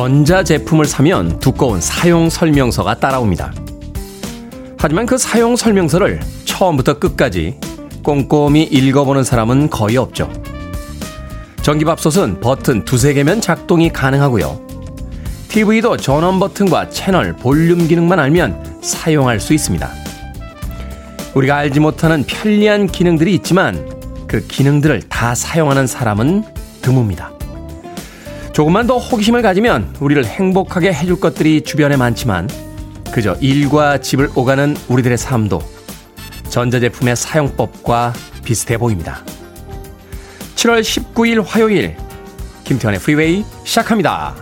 전자제품을 사면 두꺼운 사용 설명서가 따라옵니다. 하지만 그 사용 설명서를 처음부터 끝까지 꼼꼼히 읽어보는 사람은 거의 없죠. 전기밥솥은 버튼 두세 개면 작동이 가능하고요. TV도 전원 버튼과 채널, 볼륨 기능만 알면 사용할 수 있습니다. 우리가 알지 못하는 편리한 기능들이 있지만 그 기능들을 다 사용하는 사람은 드뭅니다. 조금만 더 호기심을 가지면 우리를 행복하게 해줄 것들이 주변에 많지만 그저 일과 집을 오가는 우리들의 삶도 전자제품의 사용법과 비슷해 보입니다. 7월 19일 화요일 김태훈의 프리웨이 시작합니다.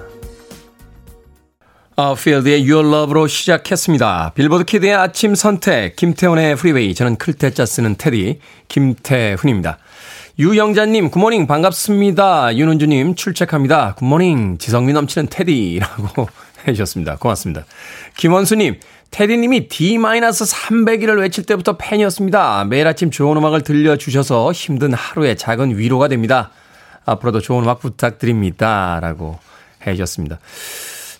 아웃필드의 Your Love로 시작했습니다. 빌보드 키드의 아침 선택 김태훈의 프리웨이 저는 클테짜 쓰는 테디 김태훈입니다. 유영자님, 굿모닝, 반갑습니다. 윤은주님, 출첵합니다. 굿모닝, 지성미 넘치는 테디라고 해주셨습니다. 고맙습니다. 김원수님, 테디님이 D-300일을 외칠 때부터 팬이었습니다. 매일 아침 좋은 음악을 들려주셔서 힘든 하루의 작은 위로가 됩니다. 앞으로도 좋은 음악 부탁드립니다. 라고 해주셨습니다.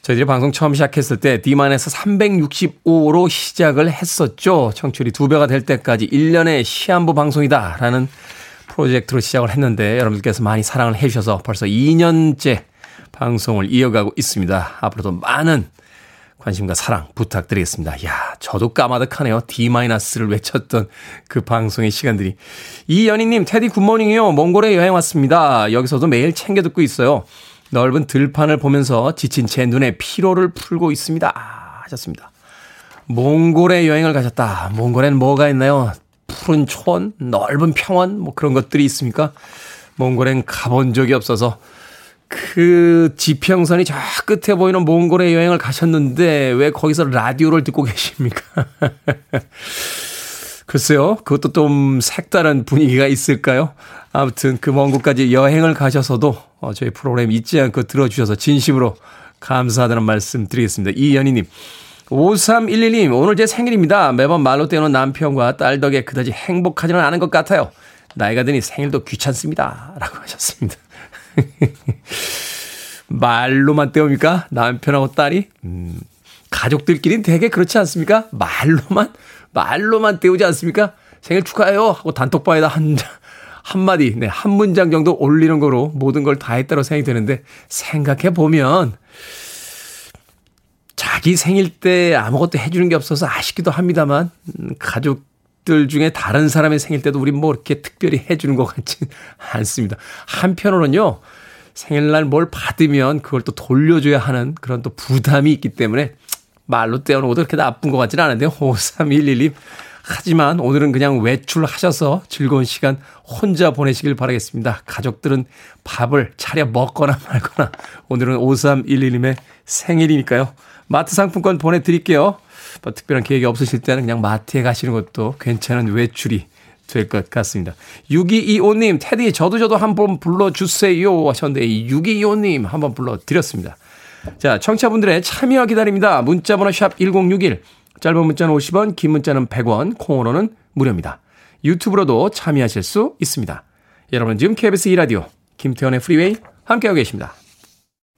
저희들이 방송 처음 시작했을 때 D-365로 시작을 했었죠. 청출이 두 배가 될 때까지 1년의 시한부 방송이다. 라는 프로젝트로 시작을 했는데 여러분들께서 많이 사랑을 해주셔서 벌써 2년째 방송을 이어가고 있습니다. 앞으로도 많은 관심과 사랑 부탁드리겠습니다. 야, 저도 까마득하네요. D-를 외쳤던 그 방송의 시간들이. 이연희님, 테디 굿모닝이요. 몽골에 여행 왔습니다. 여기서도 매일 챙겨 듣고 있어요. 넓은 들판을 보면서 지친 제 눈에 피로를 풀고 있습니다. 하셨습니다. 몽골에 여행을 가셨다. 몽골에는 뭐가 있나요? 푸른 초원, 넓은 평원, 뭐 그런 것들이 있습니까? 몽골엔 가본 적이 없어서 그 지평선이 저 끝에 보이는 몽골에 여행을 가셨는데 왜 거기서 라디오를 듣고 계십니까? 글쎄요, 그것도 좀 색다른 분위기가 있을까요? 아무튼 그 먼 곳까지 여행을 가셔서도 어, 저희 프로그램 잊지 않고 들어주셔서 진심으로 감사하다는 말씀 드리겠습니다. 이연희님. 5311님, 오늘 제 생일입니다. 매번 말로 때우는 남편과 딸 덕에 그다지 행복하지는 않은 것 같아요. 나이가 드니 생일도 귀찮습니다. 라고 하셨습니다. 말로만 때웁니까? 남편하고 딸이? 음, 가족들끼리는 되게 그렇지 않습니까? 말로만, 말로만 때우지 않습니까? 생일 축하해요! 하고 단톡방에다 한, 한마디, 네, 한 문장 정도 올리는 거로 모든 걸 다 했다고 생각이 드는데, 생각해 보면, 자기 생일 때 아무것도 해주는 게 없어서 아쉽기도 합니다만, 음, 가족들 중에 다른 사람의 생일 때도 우리 뭐 이렇게 특별히 해주는 것 같진 않습니다. 한편으로는요, 생일날 뭘 받으면 그걸 또 돌려줘야 하는 그런 또 부담이 있기 때문에 말로 떼어놓은 것도 그렇게 나쁜 것 같지는 않은데요. 5311님. 하지만 오늘은 그냥 외출하셔서 즐거운 시간 혼자 보내시길 바라겠습니다. 가족들은 밥을 차려 먹거나 말거나 오늘은 5311님의 생일이니까요. 마트 상품권 보내드릴게요. 뭐 특별한 계획이 없으실 때는 그냥 마트에 가시는 것도 괜찮은 외출이 될 것 같습니다. 6225님, 테디, 저도 저도 한번 불러주세요. 하셨는데, 6225님 한번 불러드렸습니다. 자, 청취자분들의 참여 기다립니다. 문자번호 샵 1061, 짧은 문자는 50원, 긴 문자는 100원, 콩으로는 무료입니다. 유튜브로도 참여하실 수 있습니다. 여러분 지금 KBS 2라디오, 김태훈의 프리웨이 함께하고 계십니다.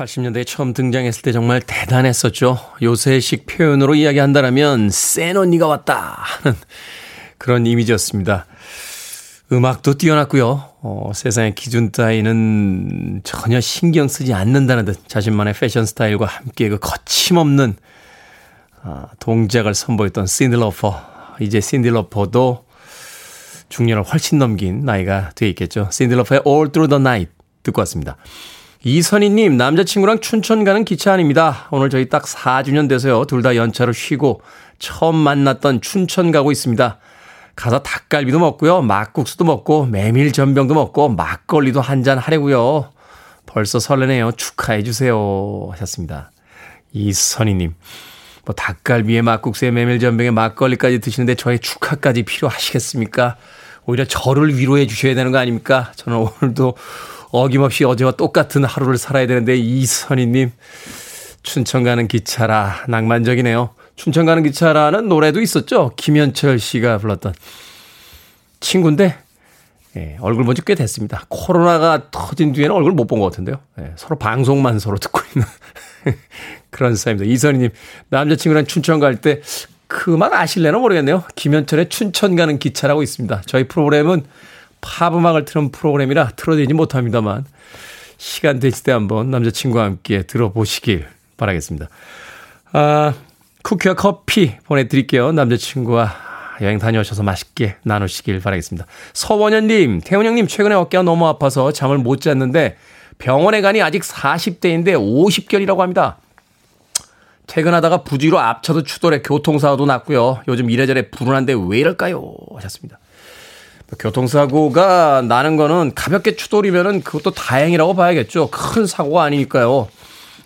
80년대에 처음 등장했을 때 정말 대단했었죠. 요새식 표현으로 이야기한다면 센 언니가 왔다 하는 그런 이미지였습니다. 음악도 뛰어났고요. 어, 세상의 기준 따위는 전혀 신경 쓰지 않는다는 듯 자신만의 패션 스타일과 함께 그 거침없는 아, 동작을 선보였던 신딜러퍼. 이제 신딜러퍼도 중년을 훨씬 넘긴 나이가 돼 있겠죠. 신딜러퍼의 All Through the Night 듣고 왔습니다. 이선희님, 남자친구랑 춘천 가는 기차 안입니다. 오늘 저희 딱 4주년 돼서요. 둘 다 연차로 쉬고 처음 만났던 춘천 가고 있습니다. 가서 닭갈비도 먹고요. 막국수도 먹고 메밀 전병도 먹고 막걸리도 한 잔 하려고요. 벌써 설레네요. 축하해 주세요. 하셨습니다. 이선희님. 뭐 닭갈비에 막국수에 메밀 전병에 막걸리까지 드시는데 저의 축하까지 필요하시겠습니까? 오히려 저를 위로해 주셔야 되는 거 아닙니까? 저는 오늘도 어김없이 어제와 똑같은 하루를 살아야 되는데 이선희님 춘천 가는 기차라 낭만적이네요. 춘천 가는 기차라는 노래도 있었죠. 김현철 씨가 불렀던 친구인데 예, 얼굴 본 지 꽤 됐습니다. 코로나가 터진 뒤에는 얼굴 못 본 것 같은데요. 예, 서로 방송만 서로 듣고 있는 그런 사입니다. 이선희님 남자친구랑 춘천 갈 때그말 아실래나 모르겠네요. 김현철의 춘천 가는 기차라고 있습니다. 저희 프로그램은 팝 음악을 틀은 프로그램이라 틀어드리지 못합니다만 시간 되실 때 한번 남자친구와 함께 들어보시길 바라겠습니다. 아, 쿠키와 커피 보내드릴게요. 남자친구와 여행 다녀오셔서 맛있게 나누시길 바라겠습니다. 서원현님, 태훈형님 최근에 어깨가 너무 아파서 잠을 못 잤는데 병원에 가니 아직 40대인데 50결이라고 합니다. 퇴근하다가 부지로 앞차도 추돌해 교통사고도 났고요. 요즘 이래저래 불운한데 왜 이럴까요? 하셨습니다. 교통사고가 나는 거는 가볍게 추돌이면은 그것도 다행이라고 봐야겠죠. 큰 사고가 아니니까요.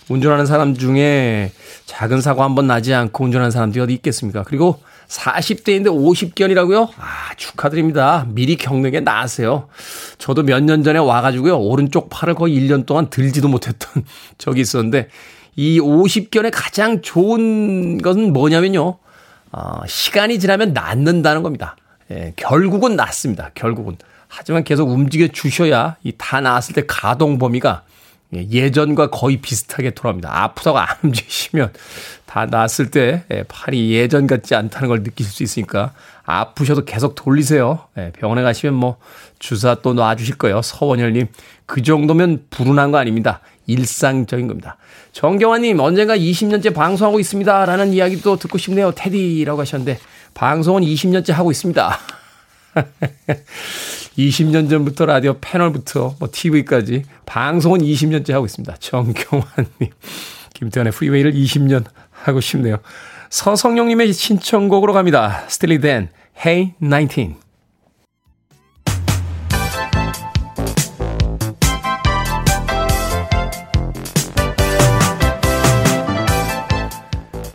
운전하는 사람 중에 작은 사고 한 번 나지 않고 운전하는 사람들이 어디 있겠습니까? 그리고 40대인데 50견이라고요? 아, 축하드립니다. 미리 경력에 나으세요. 저도 몇 년 전에 와가지고요. 오른쪽 팔을 거의 1년 동안 들지도 못했던 적이 있었는데, 이 50견의 가장 좋은 것은 뭐냐면요. 어, 시간이 지나면 낫는다는 겁니다. 예, 결국은 낫습니다. 결국은. 하지만 계속 움직여 주셔야 이 다 나았을 때 가동 범위가 예, 예전과 거의 비슷하게 돌아옵니다. 아프다고 안 움직이시면 다 나았을 때 예, 팔이 예전 같지 않다는 걸 느끼실 수 있으니까 아프셔도 계속 돌리세요. 예, 병원에 가시면 뭐 주사 또 놔주실 거예요. 서원열님. 그 정도면 불운한 거 아닙니다. 일상적인 겁니다. 정경환님, 언젠가 20년째 방송하고 있습니다. 라는 이야기도 듣고 싶네요. 테디라고 하셨는데, 방송은 20년째 하고 있습니다. 20년 전부터 라디오 패널부터 뭐 TV까지 방송은 20년째 하고 있습니다. 정경환님, 김태훈의 프리웨이를 20년 하고 싶네요. 서성용님의 신청곡으로 갑니다. 스틸리 댄, Hey 19.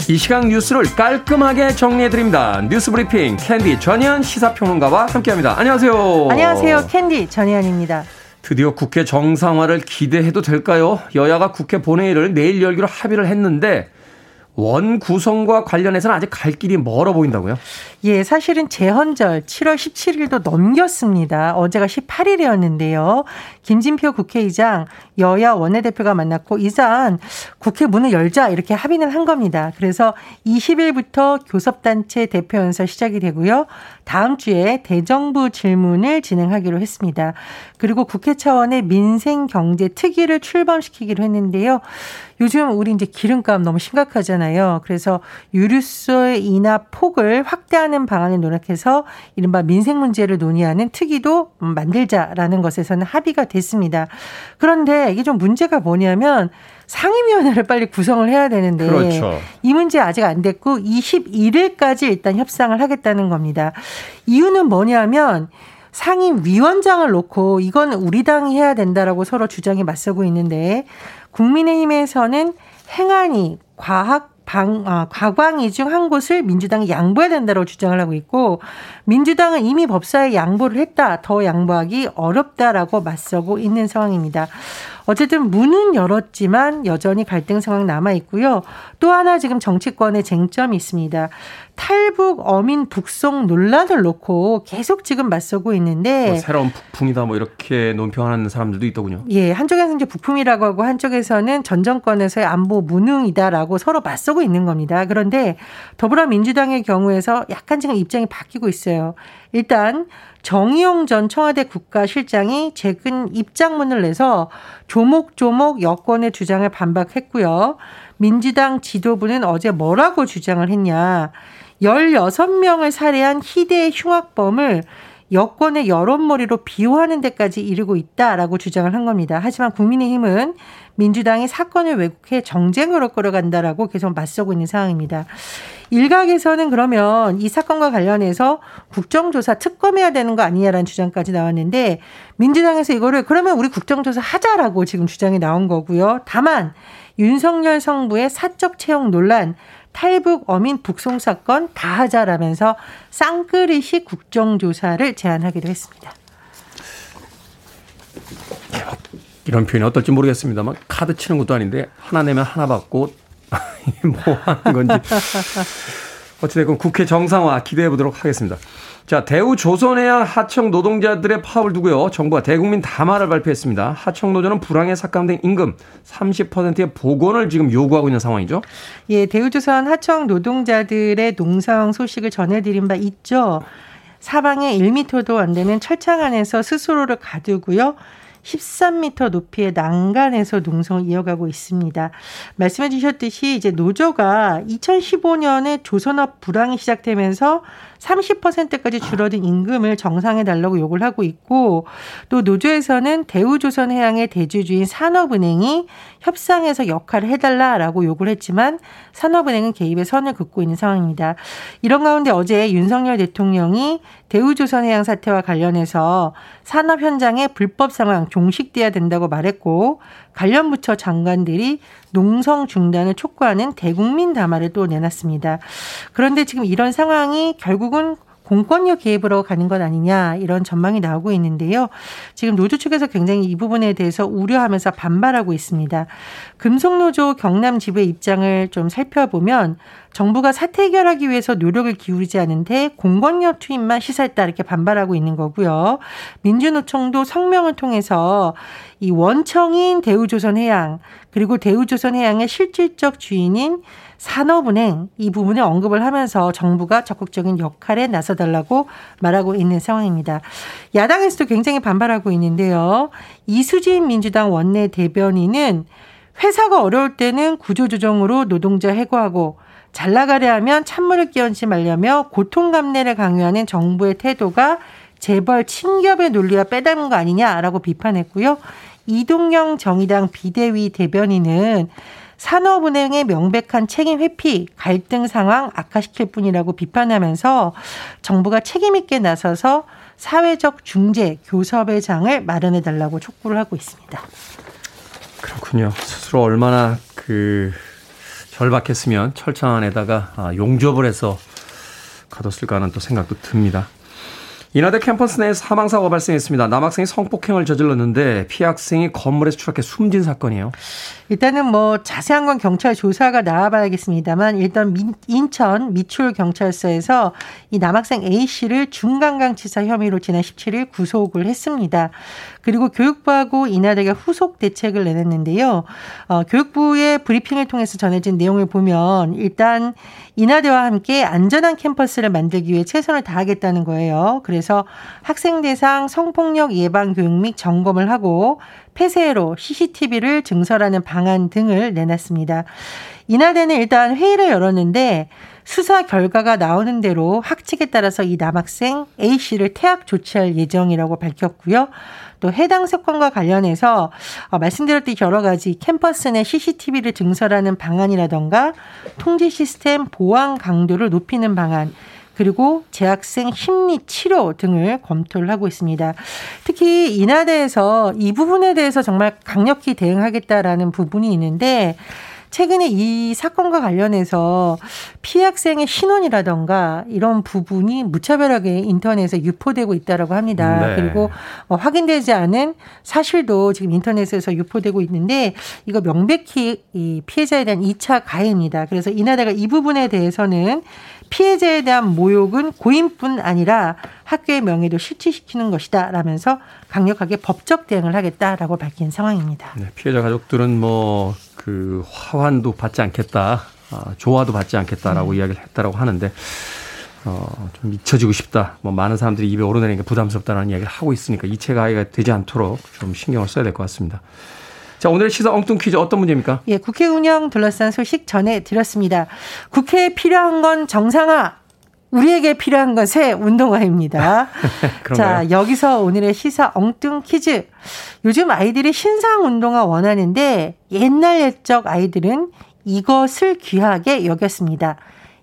이 시간 뉴스를 깔끔하게 정리해드립니다. 뉴스 브리핑 캔디 전현 시사평론가와 함께합니다. 안녕하세요. 안녕하세요. 캔디 전현입니다. 드디어 국회 정상화를 기대해도 될까요? 여야가 국회 본회의를 내일 열기로 합의를 했는데 원 구성과 관련해서는 아직 갈 길이 멀어 보인다고요? 예, 사실은 제헌절 7월 17일도 넘겼습니다. 어제가 18일이었는데요. 김진표 국회의장 여야 원내대표가 만났고 이상 국회 문을 열자 이렇게 합의는 한 겁니다. 그래서 20일부터 교섭단체 대표 연설 시작이 되고요. 다음 주에 대정부 질문을 진행하기로 했습니다. 그리고 국회 차원의 민생 경제 특위를 출범시키기로 했는데요. 요즘 우리 이제 기름값 너무 심각하잖아요. 그래서 유류세 인하 폭을 확대하는 방안을 노력해서 이른바 민생 문제를 논의하는 특위도 만들자라는 것에서는 합의가 됐습니다. 그런데 이게 좀 문제가 뭐냐면 상임위원회를 빨리 구성을 해야 되는데 그렇죠. 이 문제 아직 안 됐고 21일까지 일단 협상을 하겠다는 겁니다. 이유는 뭐냐면 상임위원장을 놓고 이건 우리 당이 해야 된다라고 서로 주장이 맞서고 있는데 국민의힘에서는 행안위, 과학, 방, 아, 과광위 중 한 곳을 민주당이 양보해야 된다고 주장을 하고 있고 민주당은 이미 법사에 양보를 했다. 더 양보하기 어렵다라고 맞서고 있는 상황입니다. 어쨌든 문은 열었지만 여전히 갈등 상황 남아 있고요. 또 하나 지금 정치권의 쟁점이 있습니다. 탈북 어민 북송 논란을 놓고 계속 지금 맞서고 있는데 뭐 새로운 북풍이다 뭐 이렇게 논평하는 사람들도 있더군요. 예, 한쪽에서는 이제 북풍이라고 하고 한쪽에서는 전 정권에서의 안보 무능이다라고 서로 맞서고 있는 겁니다. 그런데 더불어민주당의 경우에서 약간 지금 입장이 바뀌고 있어요. 일단 정의용 전 청와대 국가실장이 최근 입장문을 내서 조목조목 여권의 주장을 반박했고요. 민주당 지도부는 어제 뭐라고 주장을 했냐. 16명을 살해한 희대 흉악범을 여권의 여론몰이로 비호하는 데까지 이르고 있다라고 주장을 한 겁니다. 하지만 국민의힘은 민주당이 사건을 왜곡해 정쟁으로 끌어간다라고 계속 맞서고 있는 상황입니다. 일각에서는 그러면 이 사건과 관련해서 국정조사 특검해야 되는 거 아니냐라는 주장까지 나왔는데 민주당에서 이거를 그러면 우리 국정조사 하자라고 지금 주장이 나온 거고요. 다만 윤석열 성부의 사적 채용 논란 탈북 어민 북송 사건 다 하자라면서 쌍그릇이 국정조사를 제안하기도 했습니다. 이런 표현이 어떨지 모르겠습니다만 카드 치는 것도 아닌데 하나 내면 하나 받고 뭐 하는 건지 어찌됐건 국회 정상화 기대해 보도록 하겠습니다. 자, 대우 조선해양 하청 노동자들의 파업을 두고요. 정부가 대국민 담화를 발표했습니다. 하청 노조는 불황에 삭감된 임금 30%의 복원을 지금 요구하고 있는 상황이죠. 예, 대우조선 하청 노동자들의 농상 소식을 전해드린 바 있죠. 사방에 1미터도 안 되는 철창 안에서 스스로를 가두고요. 13m 높이의 난간에서 농성을 이어가고 있습니다. 말씀해 주셨듯이 이제 노조가 2015년에 조선업 불황이 시작되면서 30%까지 줄어든 임금을 정상해 달라고 요구를 하고 있고 또 노조에서는 대우조선해양의 대주주인 산업은행이 협상에서 역할을 해달라라고 요구를 했지만 산업은행은 개입의 선을 긋고 있는 상황입니다. 이런 가운데 어제 윤석열 대통령이 대우조선해양 사태와 관련해서 산업 현장의 불법 상황 종식돼야 된다고 말했고 관련 부처 장관들이 농성 중단을 촉구하는 대국민 담화를 또 내놨습니다. 그런데 지금 이런 상황이 결국은 공권력 개입으로 가는 것 아니냐 이런 전망이 나오고 있는데요. 지금 노조 측에서 굉장히 이 부분에 대해서 우려하면서 반발하고 있습니다. 금속노조 경남 지부의 입장을 좀 살펴보면 정부가 사태 해결하기 위해서 노력을 기울이지 않은데 공권력 투입만 시사했다 이렇게 반발하고 있는 거고요. 민주노총도 성명을 통해서 이 원청인 대우조선해양 그리고 대우조선해양의 실질적 주인인 산업은행 이 부분을 언급을 하면서 정부가 적극적인 역할에 나서달라고 말하고 있는 상황입니다. 야당에서도 굉장히 반발하고 있는데요. 이수진 민주당 원내 대변인은 회사가 어려울 때는 구조조정으로 노동자 해고하고 잘 나가려 하면 찬물을 끼얹지 말려며 고통 감내를 강요하는 정부의 태도가 재벌 친기업의 논리와 빼닮은 거 아니냐라고 비판했고요. 이동영 정의당 비대위 대변인은 산업은행의 명백한 책임 회피, 갈등 상황 악화시킬 뿐이라고 비판하면서 정부가 책임있게 나서서 사회적 중재, 교섭의 장을 마련해 달라고 촉구를 하고 있습니다. 그렇군요. 스스로 얼마나 그 절박했으면 철창 안에다가 아, 용접을 해서 가뒀을까 하는 또 생각도 듭니다. 인하대 캠퍼스 내에 사망사고가 발생했습니다. 남학생이 성폭행을 저질렀는데 피학생이 건물에서 추락해 숨진 사건이에요. 일단은 뭐 자세한 건 경찰 조사가 나와봐야겠습니다만 일단 민, 인천 미추홀 경찰서에서 이 남학생 A 씨를 중간강치사 혐의로 지난 17일 구속을 했습니다. 그리고 교육부하고 인하대가 후속 대책을 내놨는데요. 어, 교육부의 브리핑을 통해서 전해진 내용을 보면 일단 인하대와 함께 안전한 캠퍼스를 만들기 위해 최선을 다하겠다는 거예요. 그래서 학생 대상 성폭력 예방 교육 및 점검을 하고 폐쇄로 CCTV를 증설하는 방안 등을 내놨습니다. 이날에는 일단 회의를 열었는데 수사 결과가 나오는 대로 학칙에 따라서 이 남학생 A씨를 퇴학 조치할 예정이라고 밝혔고요. 또 해당 사건과 관련해서 어, 말씀드렸듯이 여러 가지 캠퍼스 내 CCTV를 증설하는 방안이라던가 통제 시스템 보안 강도를 높이는 방안 그리고 재학생 심리 치료 등을 검토를 하고 있습니다. 특히 인하대에서 이 부분에 대해서 정말 강력히 대응하겠다라는 부분이 있는데 최근에 이 사건과 관련해서 피해 학생의 신원이라던가 이런 부분이 무차별하게 인터넷에 유포되고 있다라고 합니다. 네. 그리고 어, 확인되지 않은 사실도 지금 인터넷에서 유포되고 있는데 이거 명백히 이 피해자에 대한 2차 가해입니다. 그래서 이나라가 이 부분에 대해서는 피해자에 대한 모욕은 고인뿐 아니라 학교의 명예도 실추시키는 것이다 라면서 강력하게 법적 대응을 하겠다라고 밝힌 상황입니다. 네, 피해자 가족들은 뭐 그 화환도 받지 않겠다, 아, 조화도 받지 않겠다라고 음. 이야기를 했다라고 하는데 어, 좀 잊혀지고 싶다. 뭐 많은 사람들이 입에 오르내리니까 부담스럽다는 이야기를 하고 있으니까 이체 가해가 되지 않도록 좀 신경을 써야 될 것 같습니다. 자, 오늘의 시사 엉뚱 퀴즈 어떤 문제입니까? 예, 국회 운영 둘러싼 소식 전해 드렸습니다. 국회에 필요한 건 정상화. 우리에게 필요한 것의 운동화입니다. 자, 여기서 오늘의 시사 엉뚱 퀴즈. 요즘 아이들이 신상 운동화 원하는데 옛날 옛적 아이들은 이것을 귀하게 여겼습니다.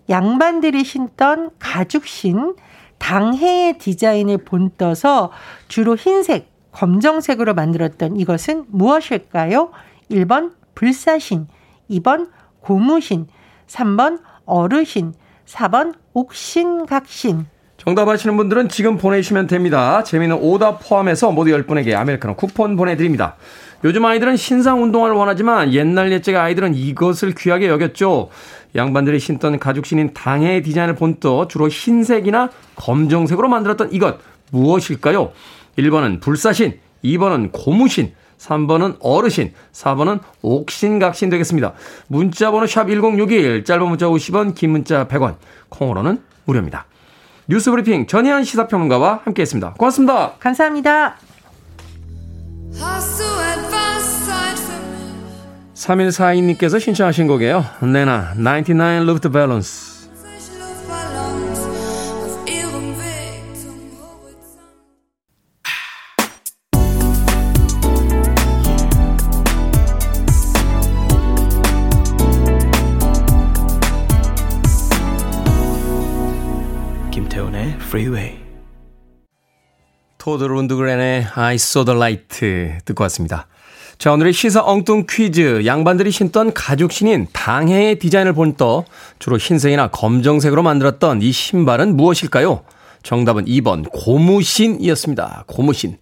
양반들이 신던 가죽신 당해의 디자인을 본떠서 주로 흰색, 검정색으로 만들었던 이것은 무엇일까요? 1번 불사신, 2번 고무신, 3번 어르신, 4번 옥신각신. 정답 아시는 분들은 지금 보내주시면 됩니다. 재미있는 오답 포함해서 모두 10분에게 아메리카노 쿠폰 보내드립니다. 요즘 아이들은 신상 운동화를 원하지만 옛날 옛적 아이들은 이것을 귀하게 여겼죠. 양반들이 신던 가죽신인 당의 디자인을 본떠 주로 흰색이나 검정색으로 만들었던 이것 무엇일까요? 1번은 불사신, 2번은 고무신, 3번은 어르신, 4번은 옥신각신 되겠습니다. 문자번호 샵 1061, 짧은 문자 50원, 긴 문자 100원, 콩으로는 무료입니다. 뉴스브리핑 전혜연 시사평론가와 함께했습니다. 고맙습니다. 감사합니다. 3142님께서 신청하신 곡이에요. 네나, 99 Loop Balance. Freeway. 토드 룬드그렌의 I saw the light 듣고 왔습니다. 자, 오늘의 시사 엉뚱 퀴즈. 양반들이 신던 가죽 신인 당해의 디자인을 본떠 주로 흰색이나 검정색으로 만들었던 이 신발은 무엇일까요? 정답은 2번 고무신이었습니다. 고무신.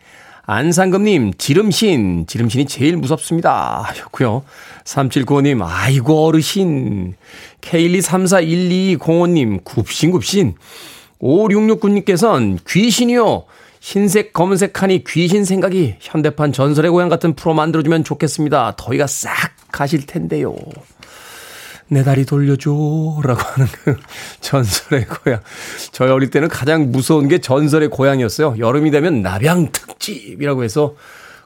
안상금님, 지름신. 지름신이 제일 무섭습니다. 였고요. 3795님, 아이고 어르신. K123412205님, 굽신굽신. 5669님께서는 귀신이요. 흰색, 검은색하니 귀신 생각이 현대판 전설의 고향 같은 프로 만들어주면 좋겠습니다. 더위가 싹 가실 텐데요. 내 다리 돌려줘. 라고 하는 그 전설의 고향. 저희 어릴 때는 가장 무서운 게 전설의 고향이었어요. 여름이 되면 나병 특집이라고 해서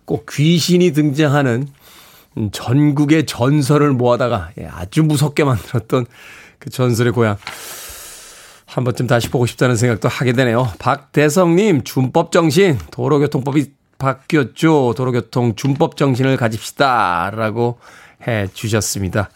꼭 귀신이 등장하는 전국의 전설을 모아다가 예, 아주 무섭게 만들었던 그 전설의 고향. 한 번쯤 다시 보고 싶다는 생각도 하게 되네요. 박대성님, 준법 정신, 도로교통법이 바뀌었죠. 도로교통 준법 정신을 가집시다. 라고 해 주셨습니다.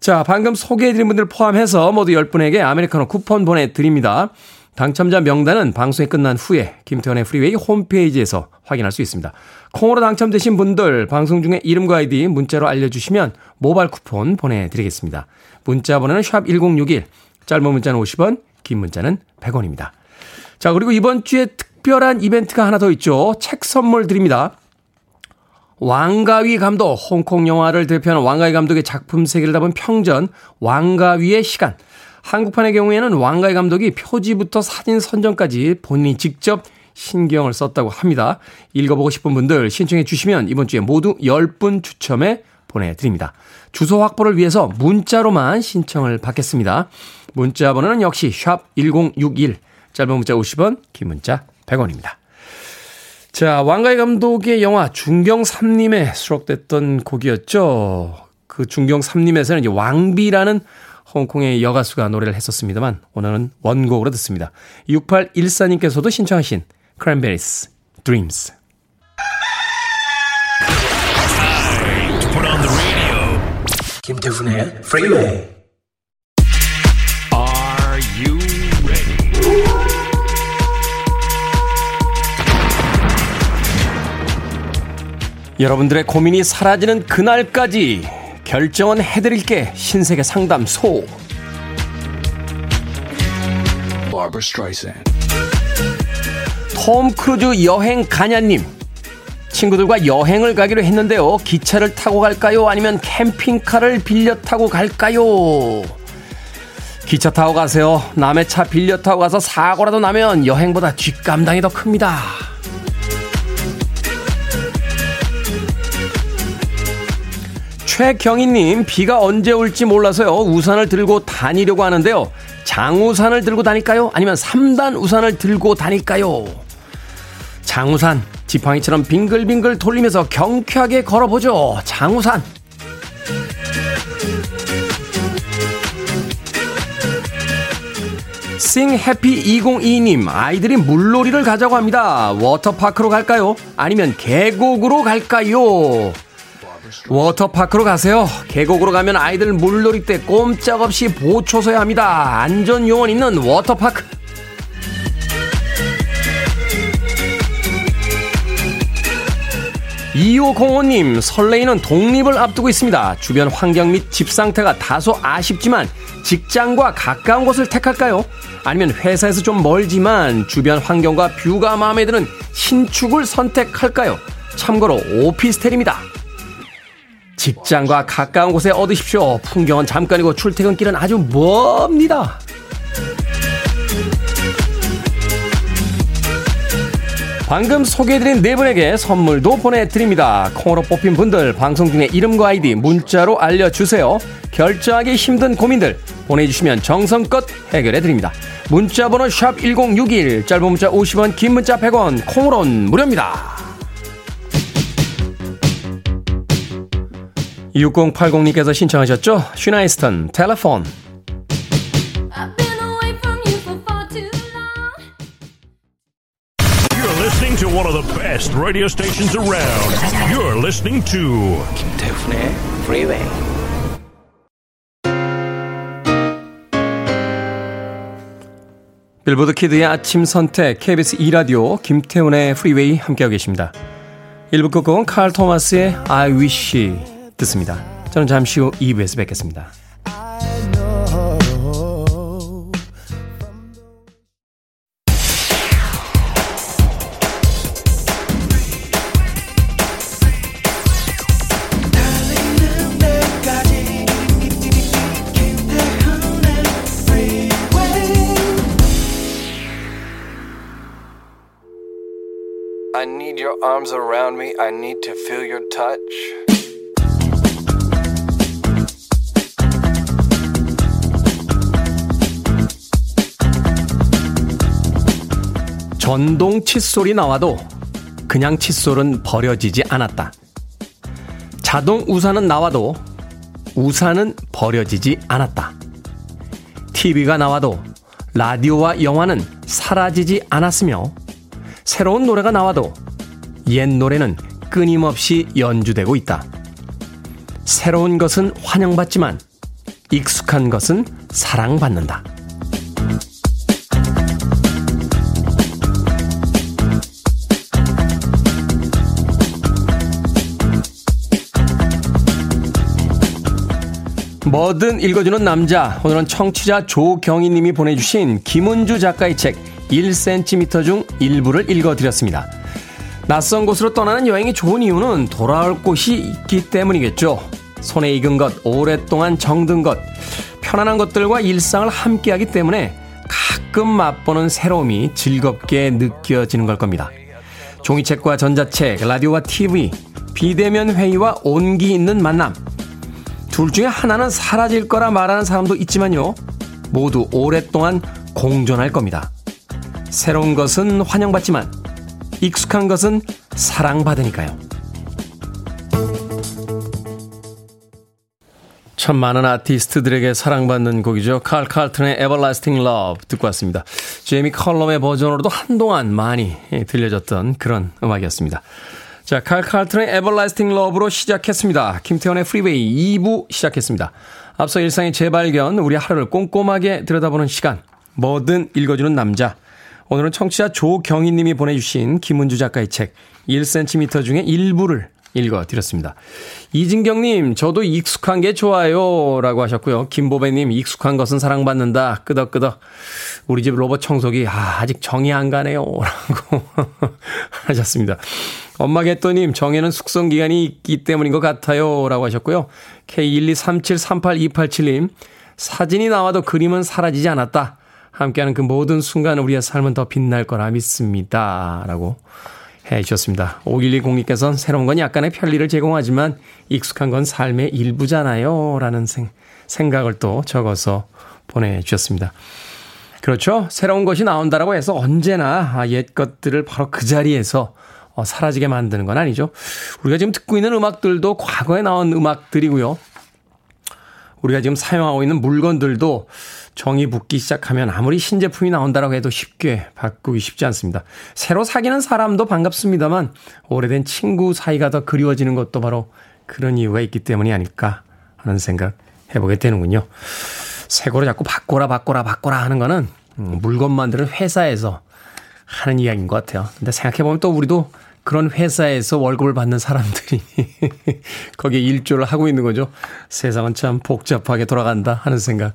자, 방금 소개해드린 분들 포함해서 모두 10분에게 아메리카노 쿠폰 보내드립니다. 당첨자 명단은 방송이 끝난 후에 김태훈의 프리웨이 홈페이지에서 확인할 수 있습니다. 콩으로 당첨되신 분들 방송 중에 이름과 아이디 문자로 알려주시면 모바일 쿠폰 보내드리겠습니다. 문자 번호는 샵 1061, 짧은 문자는 50원, 긴 문자는 100원입니다. 자, 그리고 이번 주에 특별한 이벤트가 하나 더 있죠. 책 선물 드립니다. 왕가위 감독, 홍콩 영화를 대표하는 왕가위 감독의 작품 세계를 담은 평전, 왕가위의 시간. 한국판의 경우에는 왕가위 감독이 표지부터 사진 선정까지 본인이 직접 신경을 썼다고 합니다. 읽어보고 싶은 분들 신청해 주시면 이번 주에 모두 10분 추첨해 보내드립니다. 주소 확보를 위해서 문자로만 신청을 받겠습니다. 문자 번호는 역시 샵 1061, 짧은 문자 50원, 긴 문자 100원입니다. 자, 왕가희 감독의 영화 중경 3님에 수록됐던 곡이었죠. 그 중경 3님에서는 이제 왕비라는 홍콩의 여가수가 노래를 했었습니다만 오늘은 원곡으로 듣습니다. 6814님께서도 신청하신 크랜베리스 Dreams. 김태훈의 Freeway. 여러분들의 고민이 사라지는 그날까지 결정은 해드릴게 신세계 상담소. 톰 크루즈 여행 가냐님. 친구들과 여행을 가기로 했는데요. 기차를 타고 갈까요? 아니면 캠핑카를 빌려 타고 갈까요? 기차 타고 가세요. 남의 차 빌려 타고 가서 사고라도 나면 여행보다 뒷감당이 더 큽니다. 최경희님, 비가 언제 올지 몰라서요. 우산을 들고 다니려고 하는데요. 장우산을 들고 다닐까요? 아니면 3단 우산을 들고 다닐까요? 장우산 지팡이처럼 빙글빙글 돌리면서 경쾌하게 걸어보죠. 장우산. 싱 해피 202님, 아이들이 물놀이를 가자고 합니다. 워터파크로 갈까요? 아니면 계곡으로 갈까요? 워터파크로 가세요. 계곡으로 가면 아이들 물놀이 때 꼼짝없이 보초 서야 합니다. 안전 요원 있는 워터파크. 2505님, 설레이는 독립을 앞두고 있습니다. 주변 환경 및 집 상태가 다소 아쉽지만 직장과 가까운 곳을 택할까요? 아니면 회사에서 좀 멀지만 주변 환경과 뷰가 마음에 드는 신축을 선택할까요? 참고로 오피스텔입니다. 직장과 가까운 곳에 얻으십시오. 풍경은 잠깐이고 출퇴근길은 아주 멉니다. 방금 소개해드린 네 분에게 선물도 보내드립니다. 콩으로 뽑힌 분들 방송 중에 이름과 아이디 문자로 알려주세요. 결정하기 힘든 고민들 보내주시면 정성껏 해결해드립니다. 문자번호 샵 1061, 짧은 문자 50원, 긴 문자 100원, 콩으로는 무료입니다. 6080님께서 신청하셨죠? 시나 이스턴, Telefone. listening to one of the best radio stations around. You're listening to 김태훈의 Freeway. 빌보드 키드의 아침 선택 KBS 2 라디오 김태훈의 프리웨이 함께하고 계십니다. 1부 끝곡은 칼 토마스의 I Wish 듣습니다. 저는 잠시 후 2부에서 뵙겠습니다. 전동 칫솔이 나와도 그냥 칫솔은 버려지지 않았다. 자동 우산은 나와도 우산은 버려지지 않았다. TV가 나와도 라디오와 영화는 사라지지 않았으며 새로운 노래가 나와도 옛 노래는 끊임없이 연주되고 있다. 새로운 것은 환영받지만 익숙한 것은 사랑받는다. 뭐든 읽어주는 남자. 오늘은 청취자 조경희 님이 보내주신 김은주 작가의 책 1cm 중 일부를 읽어드렸습니다. 낯선 곳으로 떠나는 여행이 좋은 이유는 돌아올 곳이 있기 때문이겠죠. 손에 익은 것, 오랫동안 정든 것, 편안한 것들과 일상을 함께하기 때문에 가끔 맛보는 새로움이 즐겁게 느껴지는 걸 겁니다. 종이책과 전자책, 라디오와 TV, 비대면 회의와 온기 있는 만남. 둘 중에 하나는 사라질 거라 말하는 사람도 있지만요. 모두 오랫동안 공존할 겁니다. 새로운 것은 환영받지만 익숙한 것은 사랑받으니까요. 참 많은 아티스트들에게 사랑받는 곡이죠. 칼 칼튼의 Everlasting Love 듣고 왔습니다. 제이미 컬럼의 버전으로도 한동안 많이 들려졌던 그런 음악이었습니다. 자, 칼 칼튼의 Everlasting Love로 시작했습니다. 김태훈의 프리웨이 2부 시작했습니다. 앞서 일상의 재발견, 우리 하루를 꼼꼼하게 들여다보는 시간, 뭐든 읽어주는 남자. 오늘은 청취자 조경희 님이 보내주신 김은주 작가의 책 1cm 중에 일부를 읽어드렸습니다. 이진경님, 저도 익숙한 게 좋아요. 라고 하셨고요. 김보배님, 익숙한 것은 사랑받는다. 끄덕끄덕. 우리 집 로봇 청소기, 아, 아직 정이 안 가네요. 라고 하셨습니다. 엄마 개또님, 정에는 숙성기간이 있기 때문인 것 같아요. 라고 하셨고요. K123738287님, 사진이 나와도 그림은 사라지지 않았다. 함께하는 그 모든 순간 우리의 삶은 더 빛날 거라 믿습니다. 라고 해 주셨습니다. 5120님께서는 새로운 건 약간의 편리를 제공하지만 익숙한 건 삶의 일부잖아요. 라는 생, 생각을 또 적어서 보내주셨습니다. 그렇죠. 새로운 것이 나온다라고 해서 언제나 아, 옛 것들을 바로 그 자리에서 어, 사라지게 만드는 건 아니죠. 우리가 지금 듣고 있는 음악들도 과거에 나온 음악들이고요. 우리가 지금 사용하고 있는 물건들도 정이 붙기 시작하면 아무리 신제품이 나온다라고 해도 쉽게 바꾸기 쉽지 않습니다. 새로 사귀는 사람도 반갑습니다만 오래된 친구 사이가 더 그리워지는 것도 바로 그런 이유가 있기 때문이 아닐까 하는 생각 해보게 되는군요. 새 거를 자꾸 바꿔라 바꿔라 바꿔라 하는 거는 음, 물건 만드는 회사에서 하는 이야기인 것 같아요. 근데 생각해보면 또 우리도 그런 회사에서 월급을 받는 사람들이 거기에 일조를 하고 있는 거죠. 세상은 참 복잡하게 돌아간다 하는 생각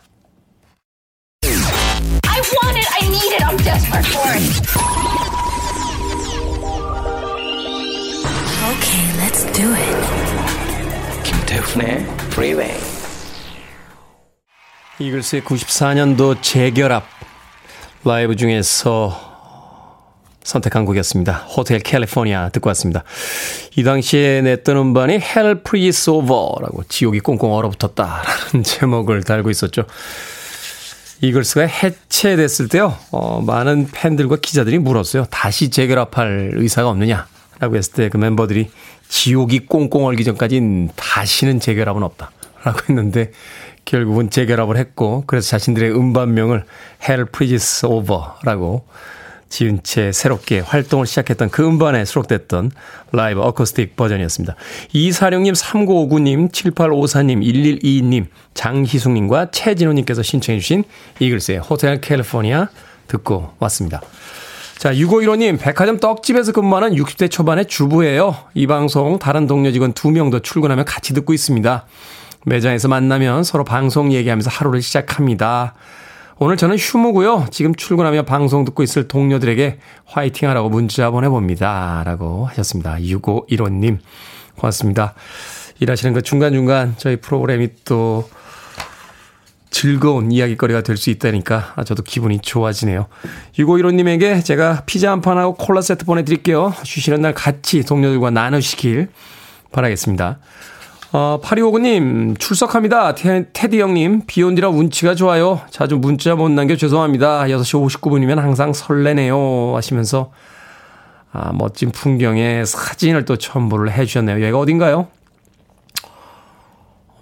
I need it, I'm desperate for it. Okay, let's do it. 김태훈의 Freeway. 이글스의 94년도 재결합 라이브 중에서 선택한 곡이었습니다. 호텔 캘리포니아 듣고 왔습니다. 이 당시에 냈던 음반이 Hell Freeze Over라고 지옥이 꽁꽁 얼어붙었다라는 제목을 달고 있었죠. 이글스가 해체됐을 때요, 어, 많은 팬들과 기자들이 물었어요. 다시 재결합할 의사가 없느냐? 라고 했을 때 그 멤버들이 지옥이 꽁꽁 얼기 전까진 다시는 재결합은 없다. 라고 했는데 결국은 재결합을 했고 그래서 자신들의 음반명을 Hell Freezes Over라고 지은 채 새롭게 활동을 시작했던 그 음반에 수록됐던 라이브 어쿠스틱 버전이었습니다. 이사령님, 3959님, 7854님, 1122님, 장희숙님과 최진호님께서 신청해주신 이글스의 호텔 캘리포니아 듣고 왔습니다. 자, 6515님, 백화점 떡집에서 근무하는 60대 초반의 주부예요. 이 방송 다른 동료 직원 2명도 출근하면 같이 듣고 있습니다. 매장에서 만나면 서로 방송 얘기하면서 하루를 시작합니다. 오늘 저는 휴무고요. 지금 출근하며 방송 듣고 있을 동료들에게 화이팅 하라고 문자 보내봅니다. 라고 하셨습니다. 6515님. 고맙습니다. 일하시는 그 중간중간 저희 프로그램이 또 즐거운 이야기거리가 될 수 있다니까 저도 기분이 좋아지네요. 6515님에게 제가 피자 한 판하고 콜라 세트 보내드릴게요. 쉬시는 날 같이 동료들과 나누시길 바라겠습니다. 어, 8259님, 출석합니다. 테, 테디 형님, 비온 뒤라 운치가 좋아요. 자주 문자 못 남겨 죄송합니다. 6시 59분이면 항상 설레네요. 하시면서, 아, 멋진 풍경에 사진을 또 첨부를 해주셨네요. 여기가 어딘가요?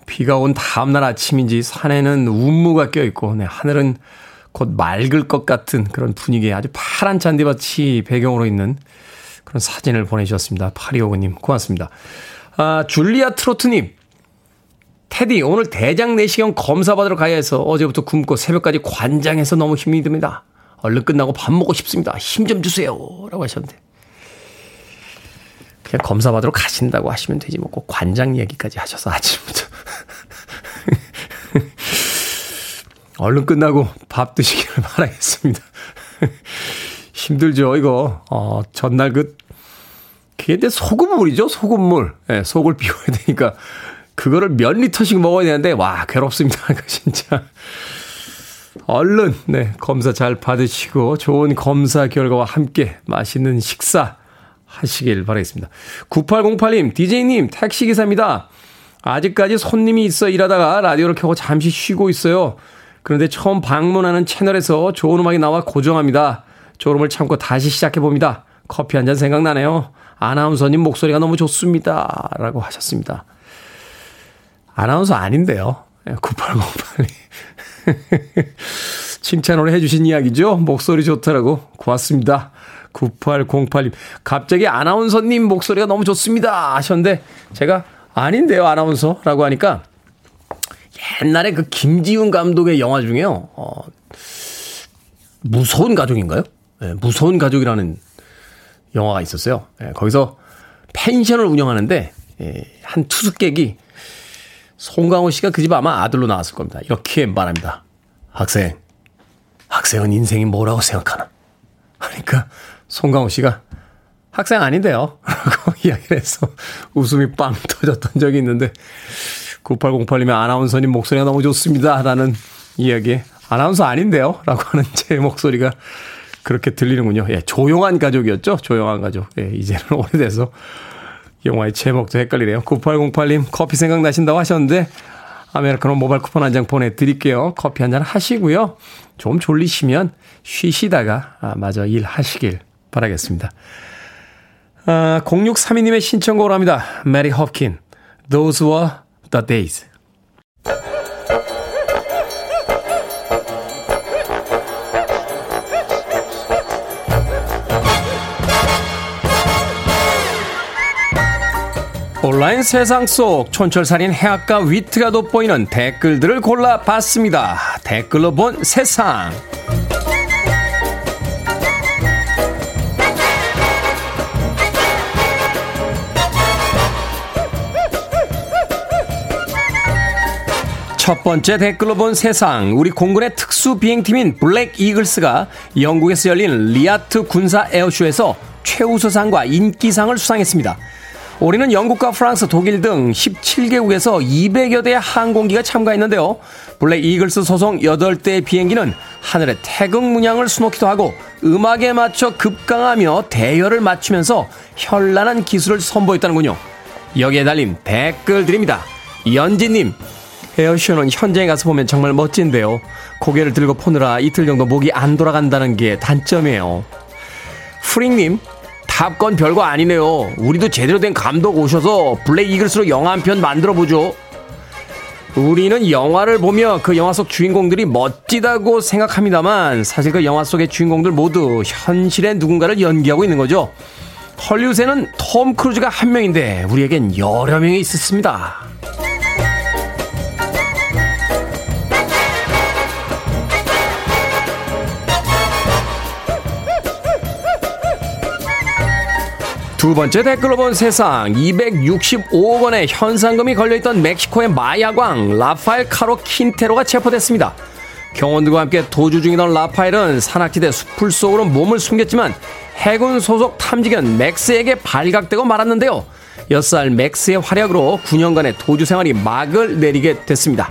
비가 온 다음날 아침인지 산에는 운무가 껴있고, 네, 하늘은 곧 맑을 것 같은 그런 분위기에 아주 파란 잔디밭이 배경으로 있는 그런 사진을 보내주셨습니다. 8259님, 고맙습니다. 아, 줄리아 트로트님. 테디, 오늘 대장 내시경 검사 받으러 가야 해서 어제부터 굶고 새벽까지 관장해서 너무 힘이 듭니다. 얼른 끝나고 밥 먹고 싶습니다. 힘 좀 주세요. 라고 하셨는데. 그냥 검사 받으러 가신다고 하시면 되지. 뭐 꼭 관장 얘기까지 하셔서 아침부터. 얼른 끝나고 밥 드시기를 바라겠습니다. 힘들죠, 이거. 어, 전날 그 그게 근데 소금물이죠, 소금물. 예, 네, 속을 비워야 되니까. 그거를 몇 리터씩 먹어야 되는데, 와, 괴롭습니다. 진짜. 얼른, 네, 검사 잘 받으시고, 좋은 검사 결과와 함께 맛있는 식사 하시길 바라겠습니다. 9808님, DJ님, 택시기사입니다. 아직까지 손님이 있어 일하다가 라디오를 켜고 잠시 쉬고 있어요. 그런데 처음 방문하는 채널에서 좋은 음악이 나와 고정합니다. 졸음을 참고 다시 시작해봅니다. 커피 한 잔 생각나네요. 아나운서님 목소리가 너무 좋습니다. 라고 하셨습니다. 아나운서 아닌데요. 9808님. 칭찬을 해주신 이야기죠. 목소리 좋다라고. 고맙습니다. 9808님. 갑자기 아나운서님 목소리가 너무 좋습니다. 하셨는데, 제가 아닌데요, 아나운서 라고 하니까, 옛날에 그 김지훈 감독의 영화 중에요, 어, 무서운 가족인가요? 네, 무서운 가족이라는 영화가 있었어요. 예, 거기서 펜션을 운영하는데 예, 한 투숙객이 송강호 씨가 그 집 아마 아들로 나왔을 겁니다. 이렇게 말합니다. 학생, 학생은 인생이 뭐라고 생각하나? 그러니까 송강호 씨가 학생 아닌데요. 라고 이야기를 해서 웃음이 빵 터졌던 적이 있는데 9808님의 아나운서님 목소리가 너무 좋습니다. 라는 이야기 아나운서 아닌데요. 라고 하는 제 목소리가 그렇게 들리는군요. 예, 조용한 가족이었죠. 조용한 가족. 예, 이제는 오래돼서 영화의 제목도 헷갈리네요. 9808님 커피 생각나신다고 하셨는데 아메리카노 모바일 쿠폰 한 장 보내드릴게요. 커피 한 잔 하시고요. 좀 졸리시면 쉬시다가 아, 마저 일하시길 바라겠습니다. 아, 0632님의 신청곡을 합니다. 메리 허킨, Those were the days. 온라인 세상 속 촌철살인 해학과 위트가 돋보이는 댓글들을 골라봤습니다. 댓글로 본 세상. 첫 번째 댓글로 본 세상. 우리 공군의 특수 비행팀인 블랙 이글스가 영국에서 열린 리아트 군사 에어쇼에서 최우수상과 인기상을 수상했습니다. 올해는 영국과 프랑스, 독일 등 17개국에서 200여 대의 항공기가 참가했는데요. 블랙 이글스 소속 8대의 비행기는 하늘에 태극 문양을 수놓기도 하고 음악에 맞춰 급강하며 대열을 맞추면서 현란한 기술을 선보였다는군요. 여기에 달린 댓글들입니다. 연지님, 에어쇼는 현장에 가서 보면 정말 멋진데요. 고개를 들고 포느라 이틀 정도 목이 안 돌아간다는 게 단점이에요. 프링님, 탑건 별거 아니네요. 우리도 제대로 된 감독 오셔서 블랙 이글스로 영화 한 편 만들어 보죠. 우리는 영화를 보며 그 영화 속 주인공들이 멋지다고 생각합니다만 사실 그 영화 속의 주인공들 모두 현실의 누군가를 연기하고 있는 거죠. 헐리우드에는 톰 크루즈가 한 명인데 우리에겐 여러 명이 있었습니다. 두 번째 댓글로 본 세상 265억 원의 현상금이 걸려있던 멕시코의 마야광 라파엘 카로 킨테로가 체포됐습니다. 경원들과 함께 도주 중이던 라파엘은 산악지대 숲풀 속으로 몸을 숨겼지만 해군 소속 탐지견 맥스에게 발각되고 말았는데요. 6살 맥스의 활약으로 9년간의 도주 생활이 막을 내리게 됐습니다.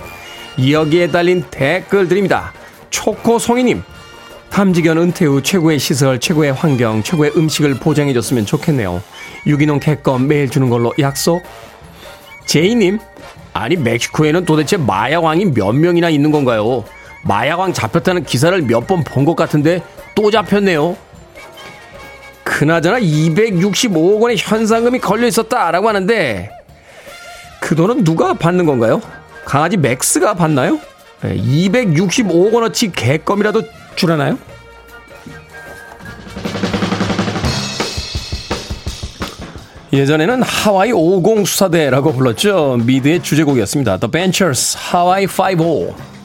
여기에 달린 댓글들입니다. 초코송이님, 탐지견 은퇴 후 최고의 시설, 최고의 환경, 최고의 음식을 보장해줬으면 좋겠네요. 유기농 개껌 매일 주는 걸로 약속. 제이님, 아니 멕시코에는 도대체 마야왕이 몇 명이나 있는 건가요? 마야왕 잡혔다는 기사를 몇 번 본 것 같은데 또 잡혔네요. 그나저나 265억 원의 현상금이 걸려 있었다라고 하는데 그 돈은 누가 받는 건가요? 강아지 맥스가 받나요? 265억 원어치 개껌이라도 줄어나요? 예전에는 하와이 50 수사대라고 불렀죠. 미드의 주제곡이었습니다. The Benchers, Hawaii 50.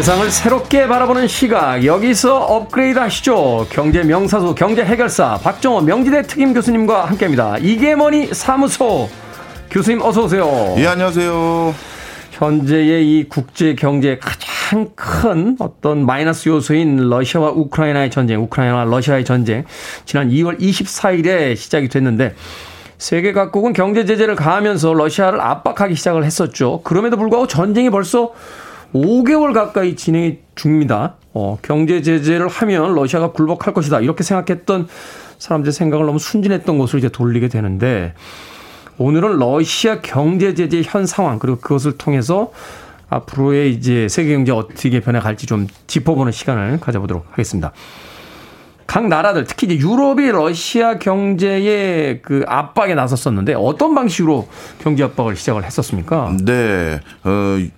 세상을 새롭게 바라보는 시각. 여기서 업그레이드 하시죠. 경제 명사수 경제 해결사 박정호 명지대 특임 교수님과 함께합니다. 이게 뭐니? 사무소. 교수님 어서 오세요. 예 안녕하세요. 현재의 이 국제 경제의 가장 큰 어떤 마이너스 요소인 러시아와 우크라이나의 전쟁 우크라이나와 러시아의 전쟁 지난 2월 24일에 시작이 됐는데 세계 각국은 경제 제재를 가하면서 러시아를 압박하기 시작을 했었죠. 그럼에도 불구하고 전쟁이 벌써 5개월 가까이 진행 중입니다. 어, 경제 제재를 하면 러시아가 굴복할 것이다. 이렇게 생각했던 사람들의 생각을 너무 순진했던 곳으로 이제 돌리게 되는데 오늘은 러시아 경제 제재 현 상황 그리고 그것을 통해서 앞으로의 이제 세계 경제 어떻게 변해갈지 좀 짚어보는 시간을 가져보도록 하겠습니다. 각 나라들 특히 이제 유럽이 러시아 경제에 그 압박에 나섰었는데 어떤 방식으로 경제 압박을 시작을 했었습니까? 네, 어,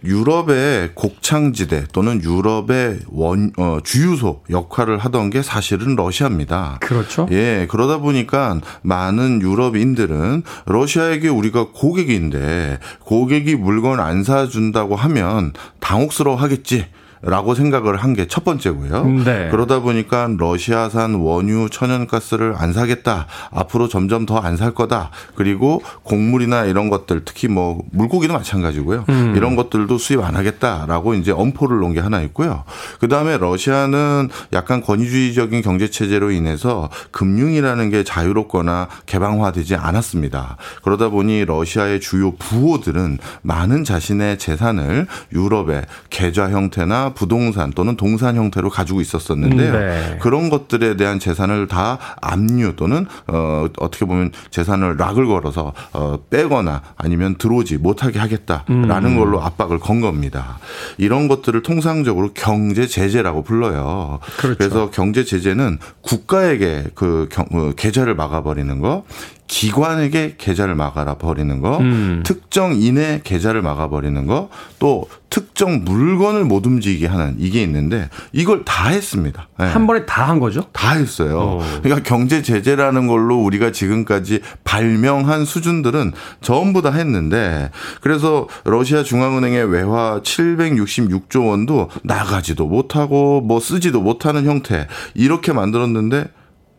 유럽의 곡창지대 또는 유럽의 원 어, 주유소 역할을 하던 게 사실은 러시아입니다. 그렇죠. 예, 그러다 보니까 많은 유럽인들은 러시아에게 우리가 고객인데 고객이 물건 안 사준다고 하면 당혹스러워 하겠지. 라고 생각을 한 게 첫 번째고요. 네. 그러다 보니까 러시아산 원유 천연가스를 안 사겠다. 앞으로 점점 더 안 살 거다. 그리고 곡물이나 이런 것들 특히 뭐 물고기도 마찬가지고요. 음. 이런 것들도 수입 안 하겠다라고 이제 엄포를 놓은 게 하나 있고요. 그다음에 러시아는 약간 권위주의적인 경제 체제로 인해서 금융이라는 게 자유롭거나 개방화되지 않았습니다. 그러다 보니 러시아의 주요 부호들은 많은 자신의 재산을 유럽의 계좌 형태나 부동산 또는 동산 형태로 가지고 있었었는데요. 네. 그런 것들에 대한 재산을 다 압류 또는 어 어떻게 보면 재산을 락을 걸어서 어 빼거나 아니면 들어오지 못하게 하겠다라는 걸로 압박을 건 겁니다. 이런 것들을 통상적으로 경제 제재라고 불러요. 그렇죠. 래서 경제 제재는 국가에게 그 경, 어, 계좌를 막아버리는 거, 기관에게 계좌를 막아라 버리는 거, 음. 특정 인의 계좌를 막아 버리는 거, 또 특정 물건을 못 움직이게 하는 이게 있는데 이걸 다 했습니다. 네. 한 번에 다 한 거죠? 다 했어요. 어. 그러니까 경제 제재라는 걸로 우리가 지금까지 발명한 수준들은 전부 다 했는데 그래서 러시아 중앙은행의 외화 766조 원도 나가지도 못하고 뭐 쓰지도 못하는 형태 이렇게 만들었는데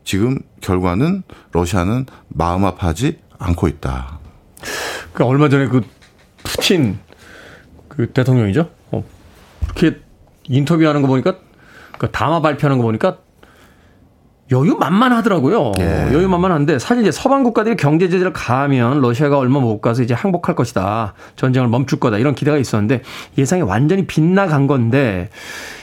지금 결과는 러시아는 마음 아파하지 않고 있다. 그 얼마 전에 그 푸틴 그 대통령이죠. 어, 이렇게 인터뷰하는 거 보니까 그 담화 발표하는 거 보니까 여유 만만하더라고요. 예. 여유 만만한데 사실 이제 서방 국가들이 경제 제재를 가하면 러시아가 얼마 못 가서 이제 항복할 것이다. 전쟁을 멈출 거다. 이런 기대가 있었는데 예상이 완전히 빗나간 건데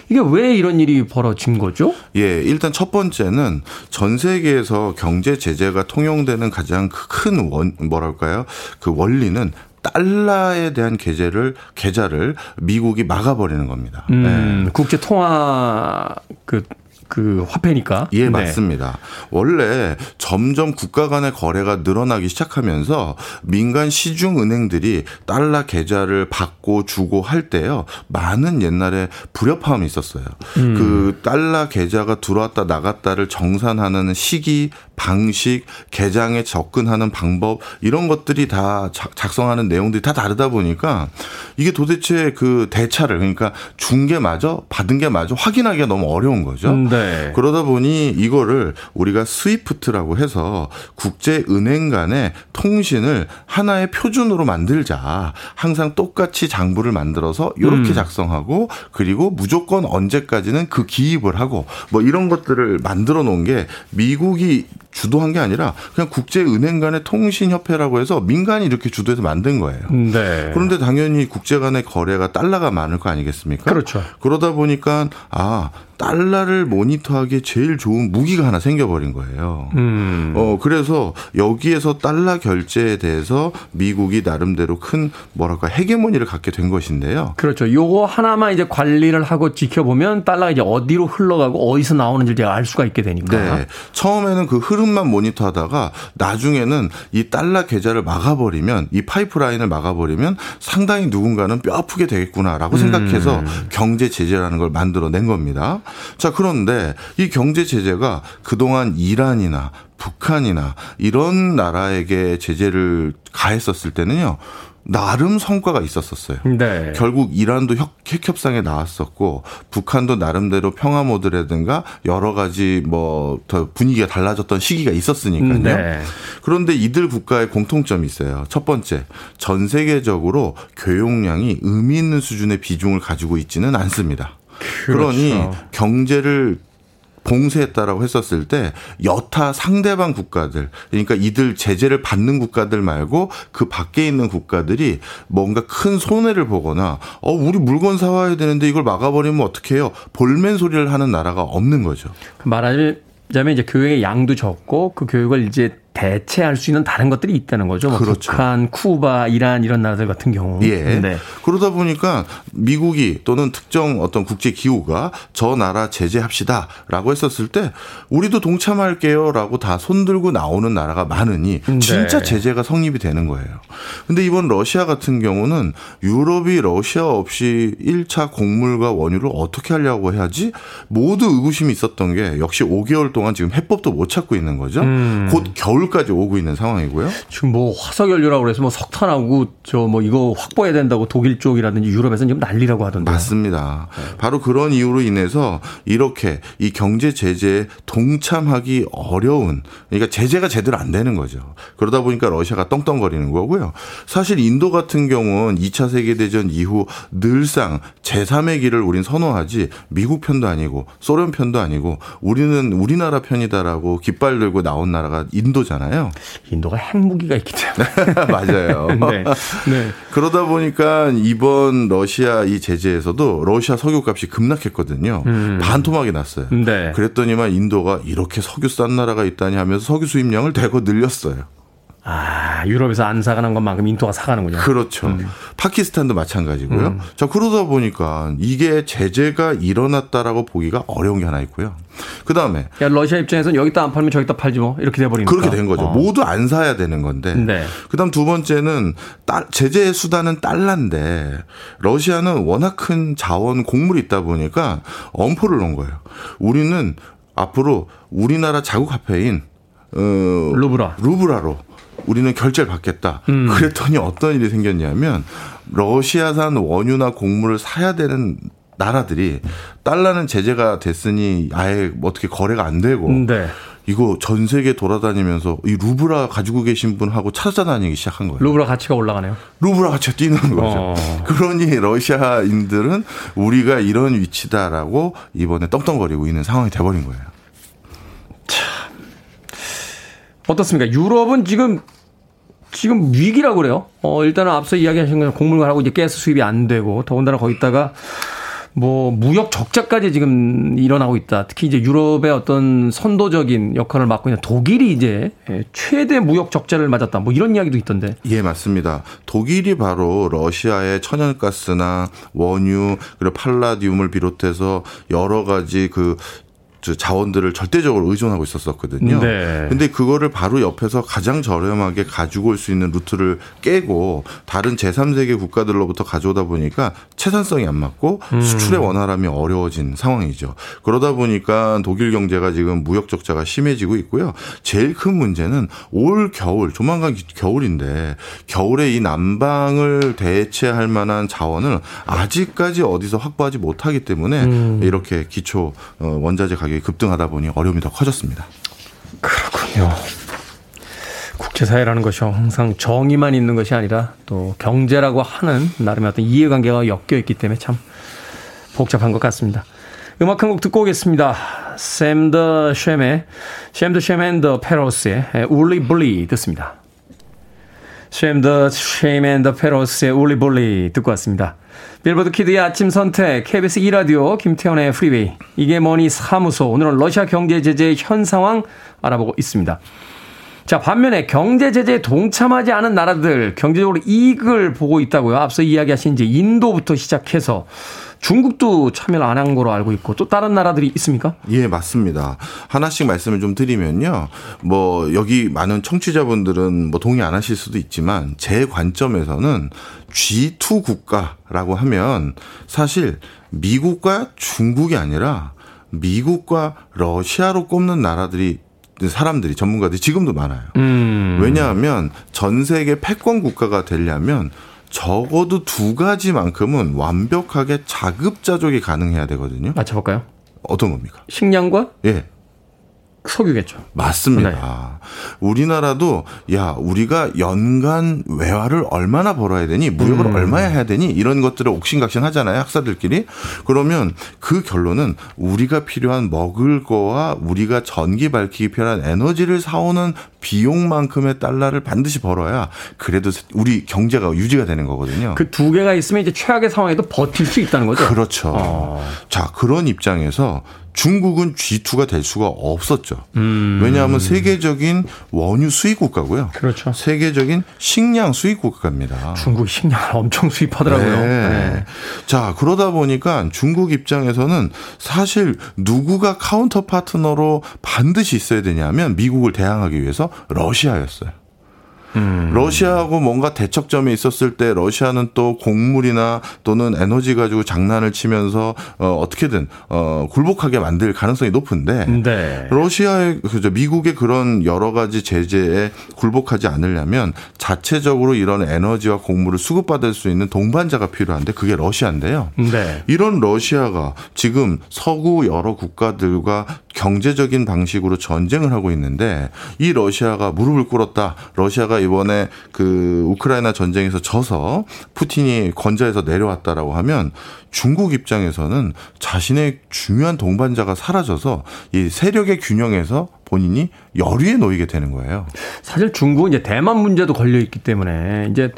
이게 왜 이런 일이 벌어진 거죠? 예, 일단 첫 번째는 전 세계에서 경제 제재가 통용되는 가장 큰 원, 뭐랄까요? 그 원리는 달러에 대한 계좌를 계좌를 미국이 막아버리는 겁니다. 음, 국제 통화 그, 그 화폐니까. 예, 네. 맞습니다. 원래 점점 국가 간의 거래가 늘어나기 시작하면서 민간 시중 은행들이 달러 계좌를 받고 주고 할 때요. 많은 옛날에 불협화음이 있었어요. 음. 그 달러 계좌가 들어왔다 나갔다를 정산하는 시기, 방식, 계장에 접근하는 방법 이런 것들이 다 작- 작성하는 내용들이 다 다르다 보니까 이게 도대체 그 대차를 그러니까 준 게 맞아 받은 게 맞아 확인하기가 너무 어려운 거죠. 음, 네. 그러다 보니 이거를 우리가 스위프트라고 해서 국제 은행 간의 통신을 하나의 표준으로 만들자. 항상 똑같이 장부를 만들어서 이렇게 작성하고 그리고 무조건 언제까지는 그 기입을 하고 뭐 이런 것들을 만들어 놓은 게 미국이 주도한 게 아니라 그냥 국제 은행 간의 통신 협회라고 해서 민간이 이렇게 주도해서 만든 거예요. 네. 그런데 당연히 국제 간의 거래가 달러가 많을 거 아니겠습니까? 그렇죠. 그러다 보니까 아 달러를 모니터하기에 제일 좋은 무기가 하나 생겨버린 거예요. 음. 어 그래서 여기에서 달러 결제에 대해서 미국이 나름대로 큰 뭐랄까 헤게모니를 갖게 된 것인데요. 그렇죠. 요거 하나만 이제 관리를 하고 지켜보면 달러가 이제 어디로 흘러가고 어디서 나오는지 제가 알 수가 있게 되니까. 네. 처음에는 그 흐름만 모니터하다가 나중에는 이 달러 계좌를 막아버리면 이 파이프라인을 막아버리면 상당히 누군가는 뼈 아프게 되겠구나라고 생각해서 경제 제재라는 걸 만들어낸 겁니다. 자 그런데 이 경제 제재가 그동안 이란이나 북한이나 이런 나라에게 제재를 가했었을 때는요. 나름 성과가 있었었어요. 네. 결국 이란도 핵, 핵 협상에 나왔었고 북한도 나름대로 평화 모드라든가 여러 가지 뭐 더 분위기가 달라졌던 시기가 있었으니까요. 음, 네. 그런데 이들 국가의 공통점이 있어요. 첫 번째, 전 세계적으로 교역량이 의미 있는 수준의 비중을 가지고 있지는 않습니다. 그러니 그렇죠. 경제를 봉쇄했다라고 했었을 때 여타 상대방 국가들 그러니까 이들 제재를 받는 국가들 말고 그 밖에 있는 국가들이 뭔가 큰 손해를 보거나 어 우리 물건 사 와야 되는데 이걸 막아버리면 어떡해요 볼멘 소리를 하는 나라가 없는 거죠. 말하자면 이제 교육의 양도 적고 그 교육을 이제 대체할 수 있는 다른 것들이 있다는 거죠. 뭐 그렇죠. 북한, 쿠바, 이란 이런 나라들 같은 경우. 예. 네. 그러다 보니까 미국이 또는 특정 어떤 국제 기구가 저 나라 제재합시다라고 했었을 때 우리도 동참할게요라고 다 손들고 나오는 나라가 많으니 진짜 네. 제재가 성립이 되는 거예요. 근데 이번 러시아 같은 경우는 유럽이 러시아 없이 1차 곡물과 원유를 어떻게 하려고 해야지 모두 의구심이 있었던 게 역시 5개월 동안 지금 해법도 못 찾고 있는 거죠. 음. 곧 겨울 까지 오고 있는 상황이고요. 지금 뭐 화석연료라고 그래서 뭐 석탄하고 저 뭐 이거 확보해야 된다고 독일 쪽이라든지 유럽에서는 지금 난리라고 하던데. 맞습니다. 바로 그런 이유로 인해서 이렇게 이 경제 제재에 동참하기 어려운 그러니까 제재가 제대로 안 되는 거죠. 그러다 보니까 러시아가 떵떵거리는 거고요. 사실 인도 같은 경우는 2차 세계 대전 이후 늘상 제3의 길을 우린 선호하지 미국 편도 아니고 소련 편도 아니고 우리는 우리나라 편이다라고 깃발 들고 나온 나라가 인도 잖아요. 인도가 핵무기가 있기 때문에. 맞아요. 네. 네. 그러다 보니까 이번 러시아 이 제재에서도 러시아 석유값이 급락했거든요. 반토막이 났어요. 네. 그랬더니만 인도가 이렇게 석유 싼 나라가 있다니 하면서 석유 수입량을 대거 늘렸어요. 아, 유럽에서 안 사가는 것만큼 인도가 사가는군요. 그렇죠. 파키스탄도 마찬가지고요. 자, 그러다 보니까 이게 제재가 일어났다라고 보기가 어려운 게 하나 있고요. 그 다음에 야, 러시아 입장에서는 여기다 안 팔면 저기다 팔지 뭐. 이렇게 돼버리니까. 그렇게 된 거죠. 어. 모두 안 사야 되는 건데. 네. 그 다음 두 번째는 딸, 제재 수단은 달러인데 러시아는 워낙 큰 자원 곡물이 있다 보니까 엄포를 놓은 거예요. 우리는 앞으로 우리나라 자국 화폐인 어, 루브라. 루브라로 우리는 결제를 받겠다. 음. 그랬더니 어떤 일이 생겼냐면 러시아산 원유나 곡물을 사야 되는 나라들이 달러는 제재가 됐으니 아예 어떻게 거래가 안 되고 네. 이거 전 세계 돌아다니면서 이 루브라 가지고 계신 분하고 찾아다니기 시작한 거예요. 루브라 가치가 올라가네요. 루브라 가치가 뛰는 거죠. 어. 그러니 러시아인들은 우리가 이런 위치다라고 이번에 떵떵거리고 있는 상황이 돼버린 거예요. 어떻습니까? 유럽은 지금 지금 위기라고 그래요. 어, 일단은 앞서 이야기하신 것처럼 곡물관하고 이제 가스 수입이 안 되고 더군다나 거기다가 뭐 무역 적자까지 지금 일어나고 있다. 특히 이제 유럽의 어떤 선도적인 역할을 맡고 있는 독일이 이제 예, 최대 무역 적자를 맞았다. 뭐 이런 이야기도 있던데. 예, 맞습니다. 독일이 바로 러시아의 천연가스나 원유 그리고 팔라디움을 비롯해서 여러 가지 그저 자원들을 절대적으로 의존하고 있었었거든요. 네. 근데 그거를 바로 옆에서 가장 저렴하게 가지고 올 수 있는 루트를 깨고 다른 제3세계 국가들로부터 가져오다 보니까 채산성이 안 맞고 수출의 원활함이 어려워진 상황이죠. 그러다 보니까 독일 경제가 지금 무역 적자가 심해지고 있고요. 제일 큰 문제는 올 겨울, 조만간 기- 겨울인데 겨울에 이 난방을 대체할 만한 자원을 아직까지 어디서 확보하지 못하기 때문에 이렇게 기초 어, 원자재 가격 이 급등하다 보니 어려움이 더 커졌습니다. 그렇군요. 국제사회라는 것이 항상 정의만 있는 것이 아니라 또 경제라고 하는 나름의 어떤 이해관계가 엮여 있기 때문에 참 복잡한 것 같습니다. 음악 한 곡 듣고 오겠습니다. 샘더 쉐의 샘더 쉐맨더 페로스의 울리 블리 듣습니다. 샘더 쉐맨더 페로스의 울리 블리 듣고 왔습니다. 빌보드 키드의 아침 선택 KBS 2라디오 김태훈의 프리웨이 이게 머니 사무소 오늘은 러시아 경제 제재의 현 상황 알아보고 있습니다. 자, 반면에 경제 제재에 동참하지 않은 나라들 경제적으로 이익을 보고 있다고요. 앞서 이야기하신 이제 인도부터 시작해서 중국도 참여를 안 한 거로 알고 있고 또 다른 나라들이 있습니까? 예, 맞습니다. 하나씩 말씀을 좀 드리면요. 뭐, 여기 많은 청취자분들은 뭐 동의 안 하실 수도 있지만, 제 관점에서는 G2 국가라고 하면 사실 미국과 중국이 아니라 미국과 러시아로 꼽는 나라들이 사람들이 전문가들이 지금도 많아요. 왜냐하면 전 세계 패권 국가가 되려면 적어도 두 가지만큼은 완벽하게 자급자족이 가능해야 되거든요. 맞춰볼까요? 어떤 겁니까? 식량과 예. 석유겠죠. 맞습니다. 우리나라도 야 우리가 연간 외화를 얼마나 벌어야 되니 무역을 음. 얼마나 해야 되니 이런 것들을 옥신각신 하잖아요 학사들끼리 그러면 그 결론은 우리가 필요한 먹을 거와 우리가 전기 밝히기 필요한 에너지를 사오는 비용만큼의 달러를 반드시 벌어야 그래도 우리 경제가 유지가 되는 거거든요. 그 두 개가 있으면 이제 최악의 상황에도 버틸 수 있다는 거죠. 그렇죠. 어. 자, 그런 입장에서 중국은 G2가 될 수가 없었죠. 음. 왜냐하면 세계적인 원유 수입 국가고요. 그렇죠. 세계적인 식량 수입 국가입니다. 중국 식량을 엄청 수입하더라고요. 네. 네. 자, 그러다 보니까 중국 입장에서는 사실 누구가 카운터 파트너로 반드시 있어야 되냐면 미국을 대항하기 위해서 러시아였어요. 음. 러시아하고 뭔가 대척점에 있었을 때 러시아는 또 곡물이나 또는 에너지 가지고 장난을 치면서 어, 어떻게든 어, 굴복하게 만들 가능성이 높은데 네. 러시아의 그죠 미국의 그런 여러 가지 제재에 굴복하지 않으려면 자체적으로 이런 에너지와 곡물을 수급받을 수 있는 동반자가 필요한데 그게 러시아인데요. 네. 이런 러시아가 지금 서구 여러 국가들과 경제적인 방식으로 전쟁을 하고 있는데 이 러시아가 무릎을 꿇었다. 러시아가 이번에 그 우크라이나 전쟁에서 져서 푸틴이 건자에서 내려왔다라고 하면 중국 입장에서는 자신의 중요한 동반자가 사라져서 이 세력의 균형에서 본인이 열위에 놓이게 되는 거예요. 사실 중국은 이제 대만 문제도 걸려 있기 때문에 이제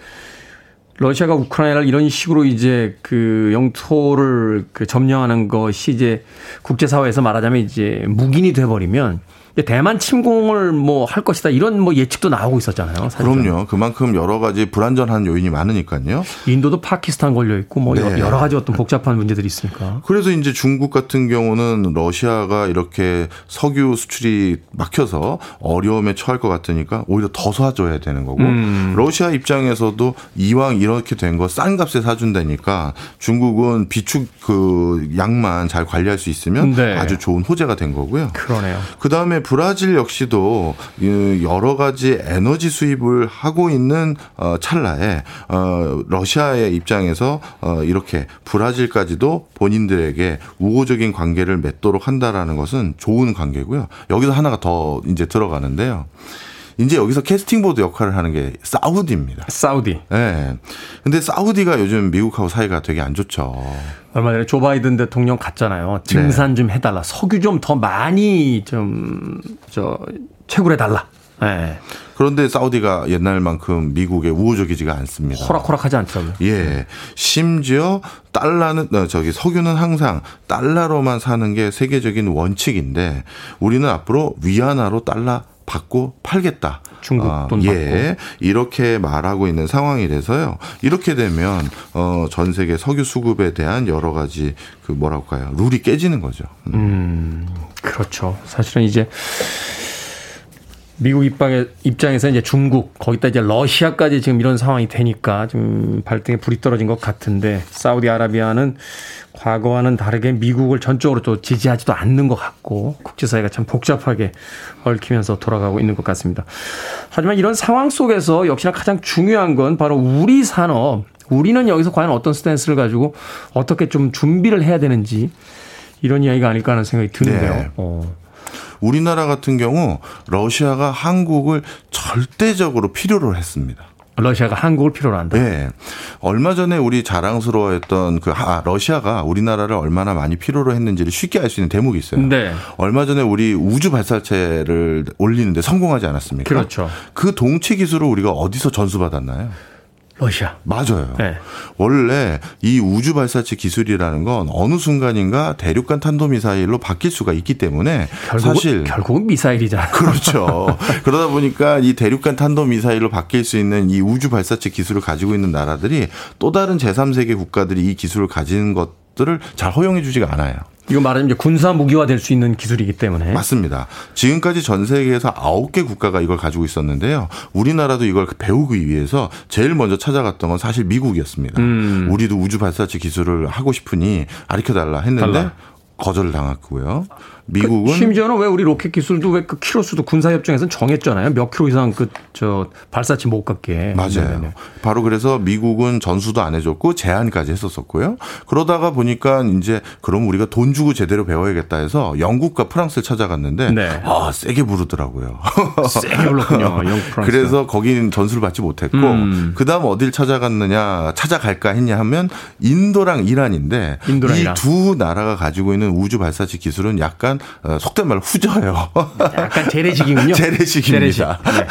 러시아가 우크라이나를 이런 식으로 이제 그 영토를 그 점령하는 것이 이제 국제사회에서 말하자면 이제 묵인이 돼버리면 이제 대만 침공을 뭐 할 것이다 이런 뭐 예측도 나오고 있었잖아요. 사실은. 그럼요. 그만큼 여러 가지 불안전한 요인이 많으니까요. 인도도 파키스탄 걸려 있고 뭐 네. 여러 가지 어떤 복잡한 문제들이 있으니까. 그래서 이제 중국 같은 경우는 러시아가 이렇게 석유 수출이 막혀서 어려움에 처할 것 같으니까 오히려 더 사줘야 되는 거고 음. 러시아 입장에서도 이왕 이렇게 된 거 싼 값에 사준다니까 중국은 비축 그 양만 잘 관리할 수 있으면 네. 아주 좋은 호재가 된 거고요. 그러네요. 그 다음에 브라질 역시도 이 여러 가지 에너지 수입을 하고 있는 어, 찰나에 어, 러시아의 입장에서 어, 이렇게 브라질까지도 본인들에게 우호적인 관계를 맺도록 한다라는 것은 좋은 관계고요. 여기서 하나가 더 이제 들어가는데요. 이제 여기서 캐스팅 보드 역할을 하는 게 사우디입니다. 사우디. 예. 네. 근데 사우디가 요즘 미국하고 사이가 되게 안 좋죠. 얼마 전에 조 바이든 대통령 갔잖아요. 증산 좀 해달라. 석유 좀 더 많이 좀, 저, 채굴해 달라. 예. 그런데 사우디가 옛날만큼 미국에 우호적이지가 않습니다. 호락호락하지 않더라고요. 예. 심지어 달러는 어, 저기 석유는 항상 달러로만 사는 게 세계적인 원칙인데 우리는 앞으로 위안화로 달러 받고 팔겠다. 중국 돈 예, 이렇게 말하고 있는 상황이라서요. 이렇게 되면 어, 전 세계 석유 수급에 대한 여러 가지 그 뭐라고 할까요? 룰이 깨지는 거죠. 음. 음, 그렇죠. 사실은 이제 미국 입장에, 입장에서 이제 중국, 거기다 이제 러시아까지 지금 이런 상황이 되니까 좀 발등에 불이 떨어진 것 같은데 사우디아라비아는 과거와는 다르게 미국을 전적으로 또 지지하지도 않는 것 같고 국제사회가 참 복잡하게 얽히면서 돌아가고 있는 것 같습니다. 하지만 이런 상황 속에서 역시나 가장 중요한 건 바로 우리 산업, 우리는 여기서 과연 어떤 스탠스를 가지고 어떻게 좀 준비를 해야 되는지 이런 이야기가 아닐까 하는 생각이 드는데요. 네. 어. 우리나라 같은 경우 러시아가 한국을 절대적으로 필요로 했습니다. 러시아가 한국을 필요로 한다. 네. 얼마 전에 우리 자랑스러워했던 그 아, 러시아가 우리나라를 얼마나 많이 필요로 했는지를 쉽게 알 수 있는 대목이 있어요. 네. 얼마 전에 우리 우주 발사체를 올리는데 성공하지 않았습니까? 그렇죠. 그 동체 기술을 우리가 어디서 전수받았나요? 러시아. 맞아요. 네. 원래 이 우주 발사체 기술이라는 건 어느 순간인가 대륙간 탄도 미사일로 바뀔 수가 있기 때문에 결국은, 사실 결국은 미사일이잖아요. 그렇죠. 그러다 보니까 이 대륙간 탄도 미사일로 바뀔 수 있는 이 우주 발사체 기술을 가지고 있는 나라들이 또 다른 제3세계 국가들이 이 기술을 가지는 것 들을 잘 허용해 주지가 않아요. 이거 말하자면 이제 군사 무기화 될 수 있는 기술이기 때문에. 맞습니다. 지금까지 전 세계에서 아홉 개 국가가 이걸 가지고 있었는데요. 우리나라도 이걸 배우기 위해서 제일 먼저 찾아갔던 건 사실 미국이었습니다. 음. 우리도 우주 발사체 기술을 하고 싶으니 가르쳐 달라 했는데 달라. 거절을 당했고요. 미국은 심지어는 왜 우리 로켓 기술도 왜 그 키로 수도 군사 협정에서는 정했잖아요. 몇 킬로 이상 그 저 발사체 못 갖게. 맞아요. 네네네. 바로 그래서 미국은 전수도 안 해줬고 제한까지 했었었고요. 그러다가 보니까 이제 그럼 우리가 돈 주고 제대로 배워야겠다 해서 영국과 프랑스를 찾아갔는데 네. 아 세게 부르더라고요. 세게 불렀군요. 영국 프랑스. 그래서 거기는 전수를 받지 못했고 음. 그다음 어딜 찾아갔느냐 찾아갈까 했냐 하면 인도랑 이란인데 인도랑 이 이란. 두 나라가 가지고 있는 우주 발사체 기술은 약간 어, 속된 말로 후져요. 약간 재래식이군요. 재래식입니다. 재래식. 네.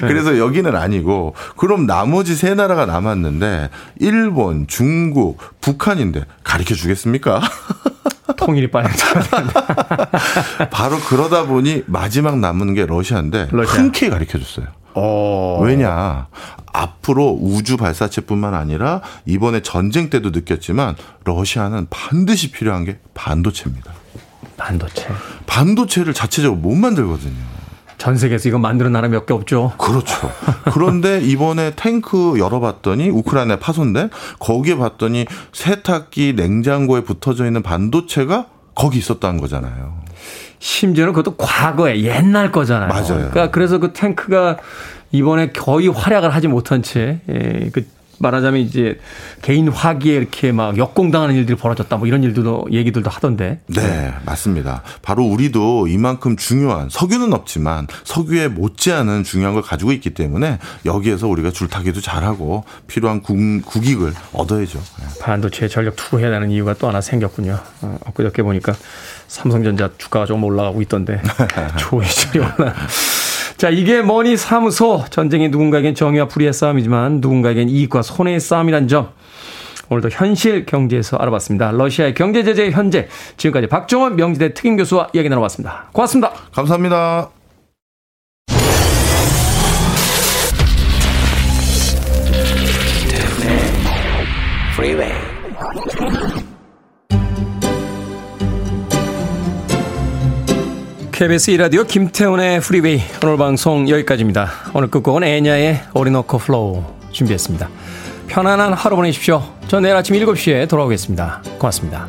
그래서 여기는 아니고 그럼 나머지 세 나라가 남았는데 일본, 중국, 북한인데 가르쳐 주겠습니까? 통일이 빨리 바로 그러다 보니 마지막 남은 게 러시아인데 러시아. 흔쾌히 가르쳐 줬어요. 어. 왜냐 앞으로 우주 발사체뿐만 아니라 이번에 전쟁 때도 느꼈지만 러시아는 반드시 필요한 게 반도체입니다. 반도체. 반도체를 자체적으로 못 만들거든요. 전 세계에서 이거 만드는 나라 몇 개 없죠. 그렇죠. 그런데 이번에 탱크 열어봤더니 우크라이나에 파손된 거기에 봤더니 세탁기 냉장고에 붙어져 있는 반도체가 거기 있었다는 거잖아요. 심지어는 그것도 과거에 옛날 거잖아요. 맞아요. 그러니까 그래서 그 탱크가 이번에 거의 활약을 하지 못한 채, 예, 그 말하자면 이제 개인 화기에 이렇게 막 역공당하는 일들이 벌어졌다 뭐 이런 일들도 얘기들도 하던데. 네, 맞습니다. 바로 우리도 이만큼 중요한 석유는 없지만 석유에 못지않은 중요한 걸 가지고 있기 때문에 여기에서 우리가 줄타기도 잘하고 필요한 국, 국익을 얻어야죠. 네. 반도체에 전력 투구해야 되는 이유가 또 하나 생겼군요. 어, 엊그저께 보니까 삼성전자 주가가 조금 올라가고 있던데 조회전이 올라. 자, 이게 뭐니 사무소. 전쟁이 누군가에겐 정의와 불의의 싸움이지만 누군가에겐 이익과 손해의 싸움이란 점. 오늘도 현실 경제에서 알아봤습니다. 러시아의 경제 제재 현재. 지금까지 박종원 명지대 특임 교수와 이야기 나눠봤습니다. 고맙습니다. 감사합니다. Freeway. KBS 이라디오 김태훈의 프리웨이 오늘 방송 여기까지입니다. 오늘 끝곡은 Enya의 Orinoco Flow 준비했습니다. 편안한 하루 보내십시오. 저 내일 아침 7시에 돌아오겠습니다. 고맙습니다.